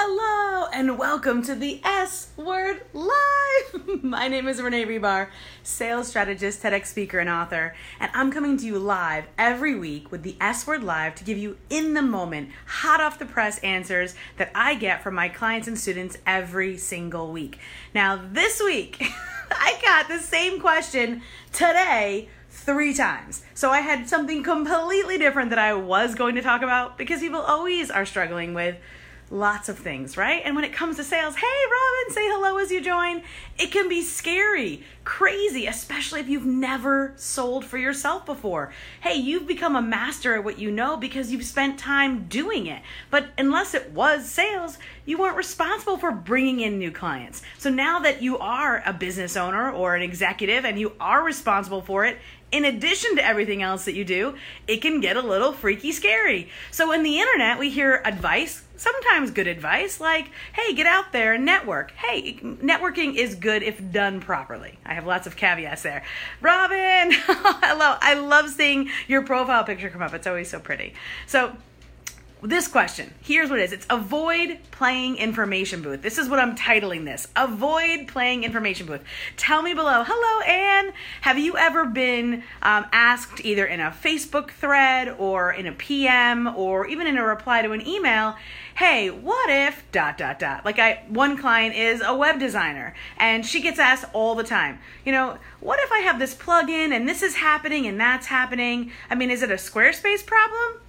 Hello and welcome to the S Word Live. My name is Renee Hribar, sales strategist, TEDx speaker, and author, and I'm coming to you live every week with the S Word Live to give you in the moment, hot off the press answers that I get from my clients and students every single week. Now, this week, I got the same question today three times. So I had something completely different that I was going to talk about because people always are struggling with lots of things, right? And when it comes to sales, hey, Robin, say hello as you join. It can be scary, crazy, especially if you've never sold for yourself before. Hey, you've become a master at what you know because you've spent time doing it. But unless it was sales, you weren't responsible for bringing in new clients. So now that you are a business owner or an executive and you are responsible for it, in addition to everything else that you do, it can get a little freaky scary. So in the internet, we hear advice, sometimes good advice, like, hey, get out there and network. Hey, networking is good if done properly. I have lots of caveats there. Robin, hello. I love seeing your profile picture come up. It's always so pretty. So this question. Here's what it is. It's avoid playing information booth. This is what i'm titling this. Avoid playing information booth. Tell me below hello anne have you ever been um, asked either in a facebook thread or in a pm or even in a reply to an email hey what if dot dot dot like i one client is a web designer and she gets asked all the time you know what if i have this plugin and this is happening and that's happening? I mean is it a squarespace problem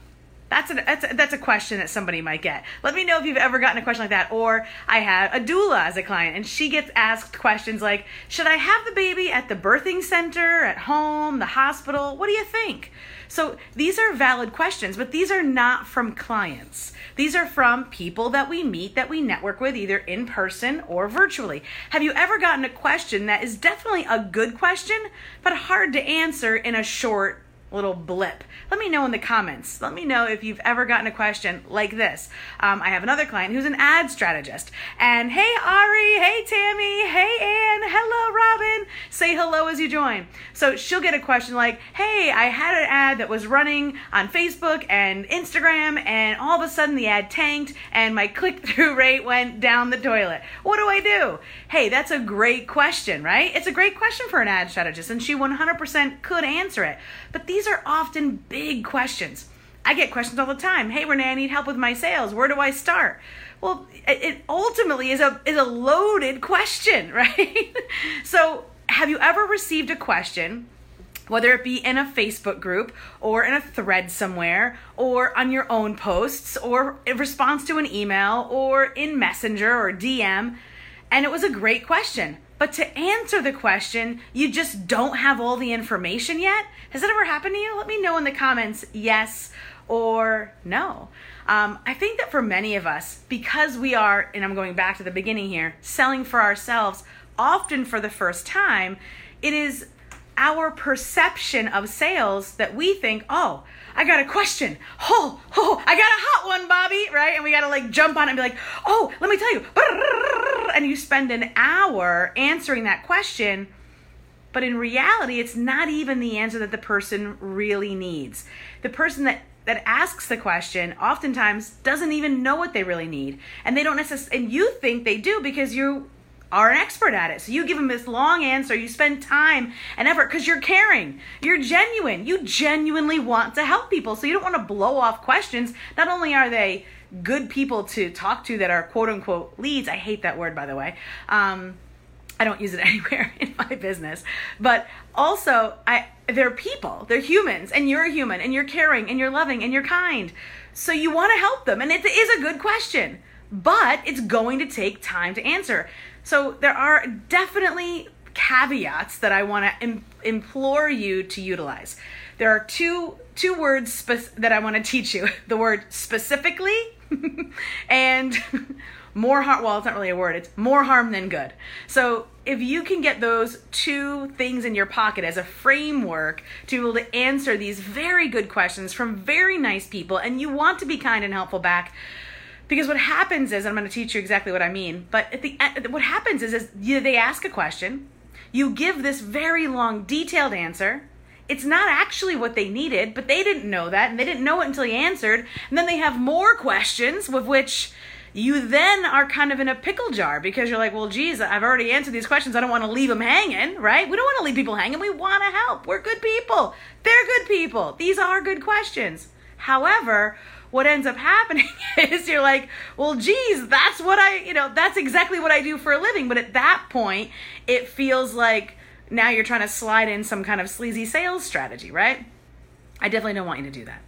that's, an, that's, a, that's a question that somebody might get. Let me know if you've ever gotten a question like that. Or I have a doula as a client, and she gets asked questions like Should I have the baby at the birthing center, at home, the hospital? What do you think? So these are valid questions, but these are not from clients. These are from people that we meet, that we network with, either in person or virtually. Have you ever gotten a question that is definitely a good question, but hard to answer in a short little blip. Let me know in the comments. Let me know if you've ever gotten a question like this. Um, I have another client who's an ad strategist. And hey, Ari, hey, Tammy, hey, Ann, hello, Robin. Say hello as you join. So she'll get a question like, hey, I had an ad that was running on Facebook and Instagram, and all of a sudden the ad tanked and my click through rate went down the toilet. What do I do? Hey, that's a great question, right? It's a great question for an ad strategist, and she 100% could answer it. But these these are often big questions. I get questions all the time. Hey, Renee, I need help with my sales. Where do I start? Well, it ultimately is a is a loaded question, right? so, have you ever received a question, whether it be in a Facebook group or in a thread somewhere, or on your own posts, or in response to an email, or in Messenger or DM, and it was a great question? But to answer the question, you just don't have all the information yet. Has that ever happened to you? Let me know in the comments yes or no. Um, I think that for many of us, because we are, and I'm going back to the beginning here, selling for ourselves, often for the first time, it is our perception of sales that we think, oh, I got a question. Oh, oh, I got a hot one, Bobby, right? And we got to like jump on it and be like, oh, let me tell you. And you spend an hour answering that question. But in reality, it's not even the answer that the person really needs. The person that that asks the question oftentimes doesn't even know what they really need and they don't necessarily and you think they do because you are an expert at it. So you give them this long answer, you spend time and effort because you're caring. You're genuine. You genuinely want to help people. So you don't want to blow off questions. Not only are they good people to talk to that are quote unquote leads, I hate that word by the way. Um, I don't use it anywhere in my business. But also, I they're people, they're humans, and you're a human, and you're caring, and you're loving, and you're kind. So you want to help them, and it is a good question, but it's going to take time to answer. So there are definitely caveats that I want to Im- implore you to utilize. There are two two words spe- that I want to teach you. The word specifically and more harm well it's not really a word it's more harm than good so if you can get those two things in your pocket as a framework to be able to answer these very good questions from very nice people and you want to be kind and helpful back because what happens is, I'm going to teach you exactly what I mean, but at the end, what happens is, is you, they ask a question, you give this very long, detailed answer. It's not actually what they needed, but they didn't know that, and they didn't know it until you answered. And then they have more questions with which you then are kind of in a pickle jar because you're like, well, geez, I've already answered these questions. I don't want to leave them hanging, right? We don't want to leave people hanging. We want to help. We're good people. They're good people. These are good questions. However, what ends up happening is you're like, well, geez, that's what I, you know, that's exactly what I do for a living. But at that point, it feels like now you're trying to slide in some kind of sleazy sales strategy, right? I definitely don't want you to do that.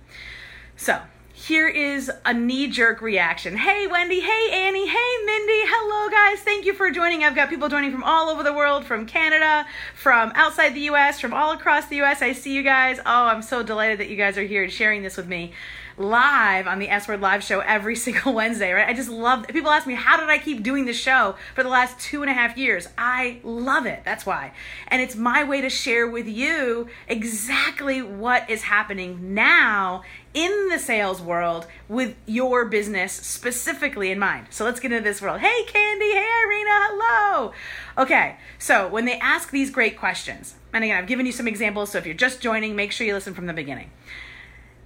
So, here is a knee jerk reaction. Hey, Wendy. Hey, Annie. Hey, Mindy. Hello, guys. Thank you for joining. I've got people joining from all over the world, from Canada, from outside the US, from all across the US. I see you guys. Oh, I'm so delighted that you guys are here and sharing this with me live on the S Word Live show every single Wednesday, right? I just love people ask me, how did I keep doing this show for the last two and a half years? I love it. That's why. And it's my way to share with you exactly what is happening now in the sales world with your business specifically in mind. So let's get into this world. Hey, Candy. Hey, Irina. Hello. Okay, so when they ask these great questions, and again, I've given you some examples, so if you're just joining, make sure you listen from the beginning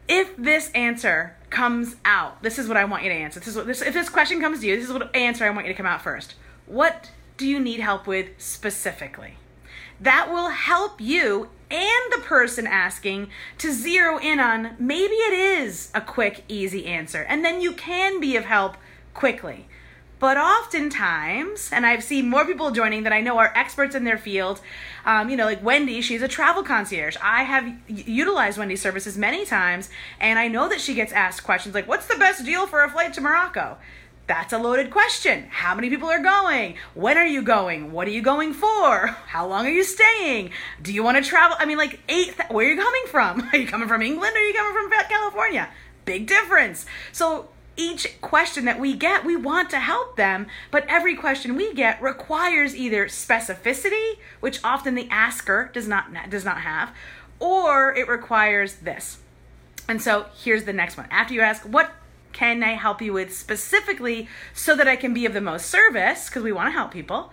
if this answer comes out, this is what I want you to answer. This is what this if this question comes to you, this is what answer I want you to come out first. What do you need help with specifically? That will help you and the person asking to zero in on maybe it is a quick, easy answer, and then you can be of help quickly. But oftentimes, and I've seen more people joining that I know are experts in their field, um, you know, like Wendy, she's a travel concierge. I have utilized Wendy's services many times, and I know that she gets asked questions like, What's the best deal for a flight to Morocco? That's a loaded question. How many people are going? When are you going? What are you going for? How long are you staying? Do you want to travel? I mean, like, eight, th- where are you coming from? Are you coming from England or are you coming from California? Big difference. So, each question that we get, we want to help them, but every question we get requires either specificity, which often the asker does not does not have, or it requires this. And so here's the next one. After you ask, what can I help you with specifically so that I can be of the most service, because we want to help people.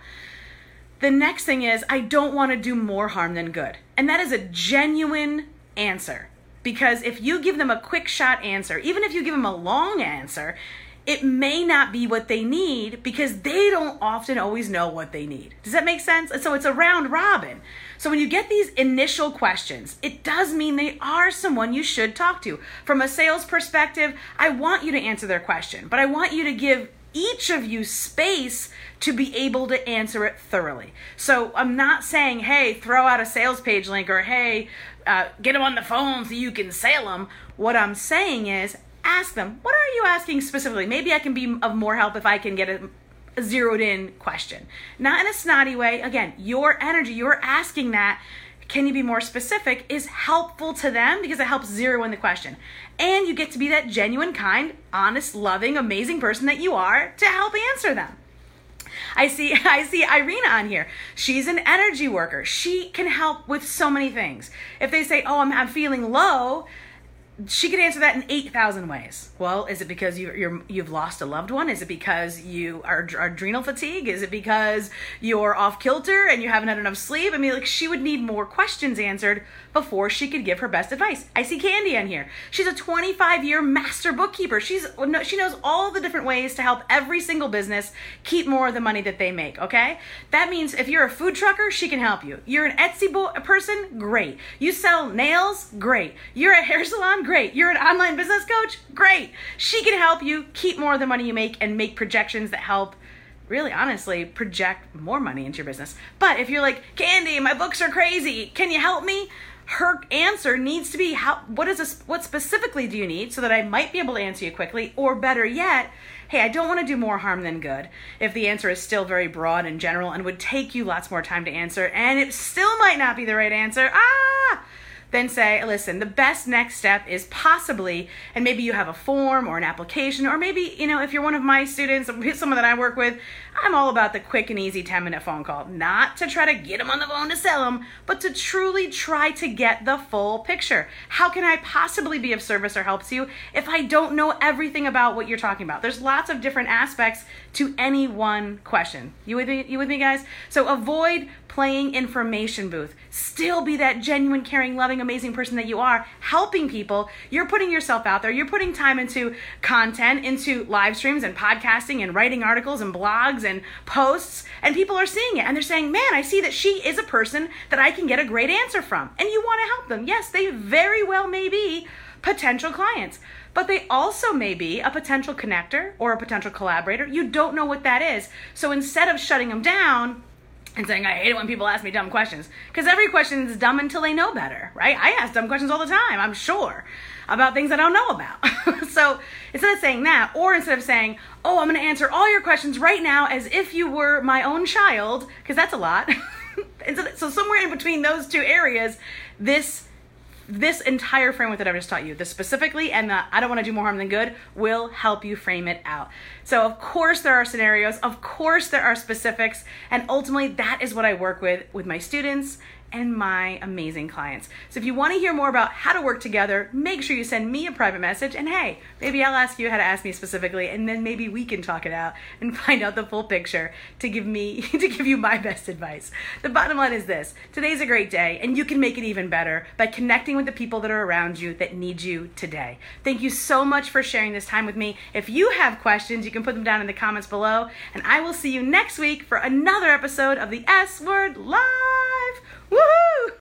The next thing is, I don't want to do more harm than good. And that is a genuine answer. Because if you give them a quick shot answer, even if you give them a long answer, it may not be what they need because they don't often always know what they need. Does that make sense? So it's a round robin. So when you get these initial questions, it does mean they are someone you should talk to. From a sales perspective, I want you to answer their question, but I want you to give each of you space to be able to answer it thoroughly. So I'm not saying, hey, throw out a sales page link or hey, uh, get them on the phone so you can sell them. What I'm saying is ask them, what are you asking specifically? Maybe I can be of more help if I can get a, a zeroed in question. Not in a snotty way. Again, your energy, you're asking that. Can you be more specific? Is helpful to them because it helps zero in the question. And you get to be that genuine, kind, honest, loving, amazing person that you are to help answer them. I see I see Irina on here. She's an energy worker. She can help with so many things. If they say, "Oh, I'm, I'm feeling low," she could answer that in 8,000 ways. Well, is it because you, you're, you've lost a loved one? Is it because you are, are adrenal fatigue? Is it because you're off kilter and you haven't had enough sleep? I mean, like, she would need more questions answered before she could give her best advice. I see Candy in here. She's a 25 year master bookkeeper. She's she knows all the different ways to help every single business keep more of the money that they make. Okay, that means if you're a food trucker, she can help you. You're an Etsy bo- person, great. You sell nails, great. You're a hair salon, great. You're an online business coach, great. She can help you keep more of the money you make and make projections that help really honestly project more money into your business. But if you're like, Candy, my books are crazy, can you help me? her answer needs to be how what is this what specifically do you need so that I might be able to answer you quickly or better yet hey I don't want to do more harm than good if the answer is still very broad and general and would take you lots more time to answer and it still might not be the right answer ah then say, listen, the best next step is possibly, and maybe you have a form or an application, or maybe, you know, if you're one of my students, someone that I work with, I'm all about the quick and easy 10 minute phone call. Not to try to get them on the phone to sell them, but to truly try to get the full picture. How can I possibly be of service or help you if I don't know everything about what you're talking about? There's lots of different aspects to any one question. You with me, you with me guys? So avoid playing information booth. Still be that genuine, caring, loving, amazing person that you are, helping people. You're putting yourself out there. You're putting time into content, into live streams and podcasting and writing articles and blogs and posts, and people are seeing it and they're saying, "Man, I see that she is a person that I can get a great answer from." And you want to help them. Yes, they very well may be potential clients but they also may be a potential connector or a potential collaborator. You don't know what that is. So instead of shutting them down, and saying, I hate it when people ask me dumb questions. Because every question is dumb until they know better, right? I ask dumb questions all the time, I'm sure, about things I don't know about. so instead of saying that, or instead of saying, oh, I'm going to answer all your questions right now as if you were my own child, because that's a lot. so somewhere in between those two areas, this this entire framework that I've just taught you, the specifically and the I don't want to do more harm than good, will help you frame it out. So, of course, there are scenarios, of course, there are specifics, and ultimately, that is what I work with with my students and my amazing clients. So if you want to hear more about how to work together, make sure you send me a private message and hey, maybe I'll ask you how to ask me specifically and then maybe we can talk it out and find out the full picture to give me to give you my best advice. The bottom line is this. Today's a great day and you can make it even better by connecting with the people that are around you that need you today. Thank you so much for sharing this time with me. If you have questions, you can put them down in the comments below and I will see you next week for another episode of the S Word Live. Woohoo!